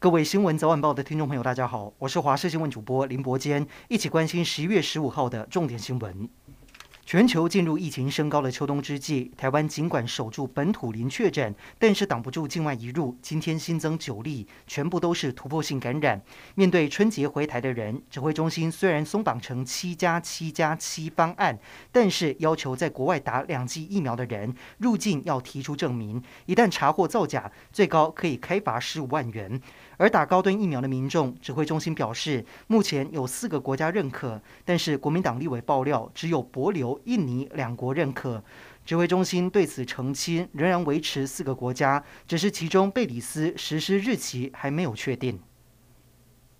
各位新闻早晚报的听众朋友，大家好，我是华视新闻主播林伯坚，一起关心十一月十五号的重点新闻。全球进入疫情升高的秋冬之际，台湾尽管守住本土零确诊，但是挡不住境外移入。今天新增九例，全部都是突破性感染。面对春节回台的人，指挥中心虽然松绑成七加七加七方案，但是要求在国外打两剂疫苗的人入境要提出证明，一旦查获造假，最高可以开罚十五万元。而打高端疫苗的民众，指挥中心表示，目前有四个国家认可，但是国民党立委爆料，只有帛印尼两国认可。指挥中心对此澄清，仍然维持四个国家，只是其中贝里斯实施日期还没有确定。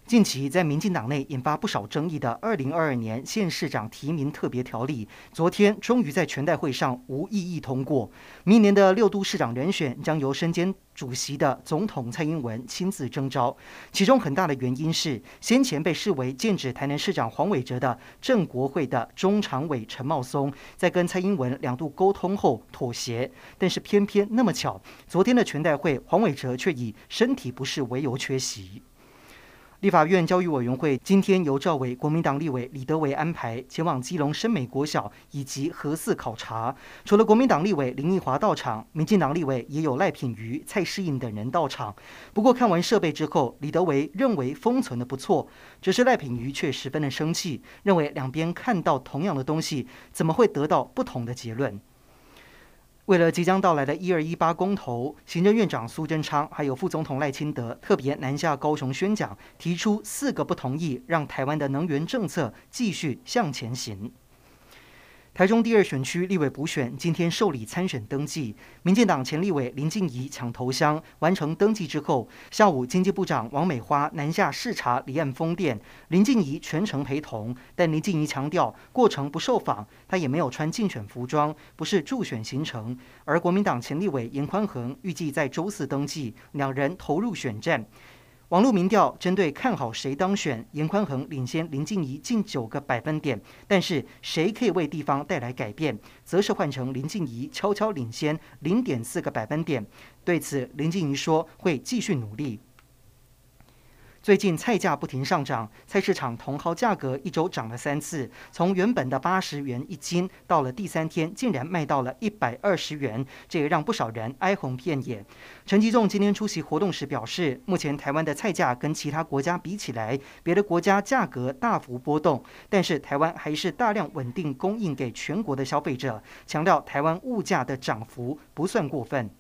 近期在民进党内引发不少争议的二零二二年县市长提名特别条例，昨天终于在全代会上无异议通过。明年的六都市长人选将由身兼主席的总统蔡英文亲自征召，其中很大的原因是先前被视为剑指台南市长黄伟哲的正国会的中常委陈茂松，在跟蔡英文两度沟通后妥协，但是偏偏那么巧，昨天的全代会黄伟哲却以身体不适为由缺席。立法院教育委员会今天由赵伟国民党立委李德维安排前往基隆深美国小以及核四考察。除了国民党立委林奕华到场，民进党立委也有赖品妤、蔡适应等人到场。不过看完设备之后，李德维认为封存的不错，只是赖品妤却十分的生气，认为两边看到同样的东西，怎么会得到不同的结论？为了即将到来的一二一八公投，行政院长苏贞昌还有副总统赖清德特别南下高雄宣讲，提出四个不同意，让台湾的能源政策继续向前行。台中第二选区立委补选今天受理参选登记，民进党前立委林静怡抢头香，完成登记之后，下午经济部长王美花南下视察离岸风电，林静怡全程陪同，但林静怡强调过程不受访，她也没有穿竞选服装，不是助选行程。而国民党前立委严宽恒预计在周四登记，两人投入选战。网络民调针对看好谁当选，严宽恒领先林静怡近九个百分点，但是谁可以为地方带来改变，则是换成林静怡悄悄领先零点四个百分点。对此，林静怡说会继续努力。最近菜价不停上涨，菜市场茼蒿价格一周涨了三次，从原本的八十元一斤，到了第三天竟然卖到了一百二十元，这也让不少人哀鸿遍野。陈吉仲今天出席活动时表示，目前台湾的菜价跟其他国家比起来，别的国家价格大幅波动，但是台湾还是大量稳定供应给全国的消费者，强调台湾物价的涨幅不算过分。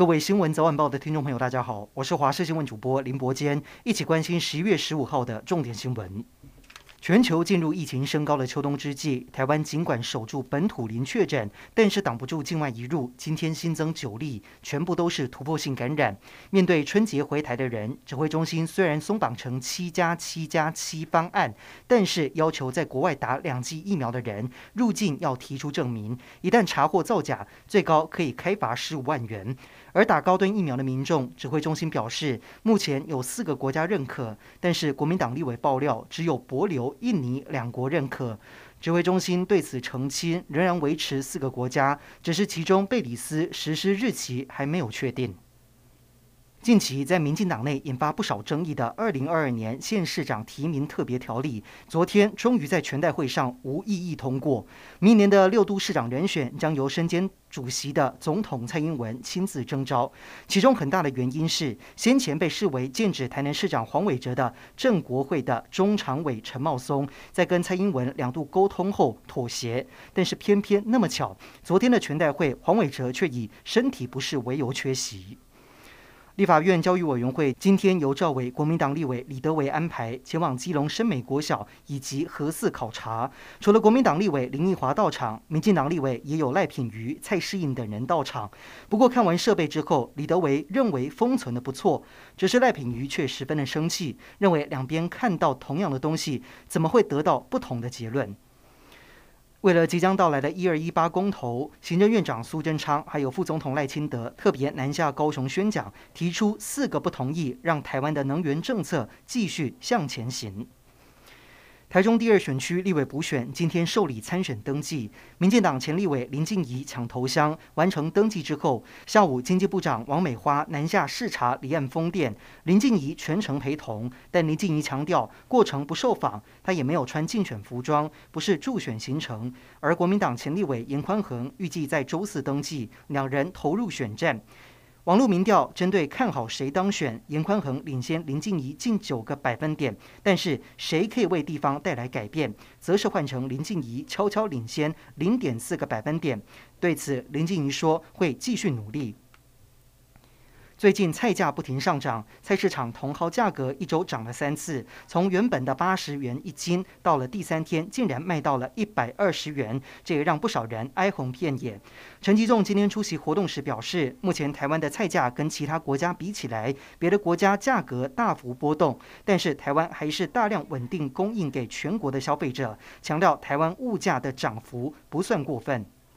各位新闻早晚报的听众朋友，大家好，我是华视新闻主播林伯坚，一起关心十一月十五号的重点新闻。全球进入疫情升高的秋冬之际，台湾尽管守住本土零确诊，但是挡不住境外移入。今天新增九例，全部都是突破性感染。面对春节回台的人，指挥中心虽然松绑成七加七加七方案，但是要求在国外打两剂疫苗的人入境要提出证明，一旦查获造假，最高可以开罚十五万元。而打高端疫苗的民众，指挥中心表示，目前有四个国家认可，但是国民党立委爆料，只有帛琉。印尼两国认可，指挥中心对此澄清，仍然维持四个国家，只是其中贝里斯实施日期还没有确定。近期在民进党内引发不少争议的二零二二年县市长提名特别条例，昨天终于在全代会上无异议通过。明年的六都市长人选将由身兼主席的总统蔡英文亲自征召，其中很大的原因是先前被视为剑指台南市长黄伟哲的正国会的中常委陈茂松，在跟蔡英文两度沟通后妥协，但是偏偏那么巧，昨天的全代会黄伟哲却以身体不适为由缺席。立法院教育委员会今天由赵伟国民党立委李德伟安排前往基隆深美国小以及核四考察。除了国民党立委林奕华到场，民进党立委也有赖品妤、蔡适应等人到场。不过看完设备之后，李德伟认为封存的不错，只是赖品妤却十分的生气，认为两边看到同样的东西，怎么会得到不同的结论？为了即将到来的一二一八公投，行政院长苏贞昌还有副总统赖清德特别南下高雄宣讲，提出四个不同意，让台湾的能源政策继续向前行。台中第二选区立委补选今天受理参选登记，民进党前立委林静怡抢头香，完成登记之后，下午经济部长王美花南下视察离岸风电，林静怡全程陪同，但林静怡强调过程不受访，她也没有穿竞选服装，不是助选行程。而国民党前立委严宽恒预计在周四登记，两人投入选战。网络民调针对看好谁当选，严宽恒领先林静怡近九个百分点，但是谁可以为地方带来改变，则是换成林静怡悄悄领先零点四个百分点。对此，林静怡说会继续努力。最近菜价不停上涨，菜市场茼蒿价格一周涨了三次，从原本的八十元一斤，到了第三天竟然卖到了一百二十元，这也让不少人哀鸿遍野。陈吉仲今天出席活动时表示，目前台湾的菜价跟其他国家比起来，别的国家价格大幅波动，但是台湾还是大量稳定供应给全国的消费者，强调台湾物价的涨幅不算过分。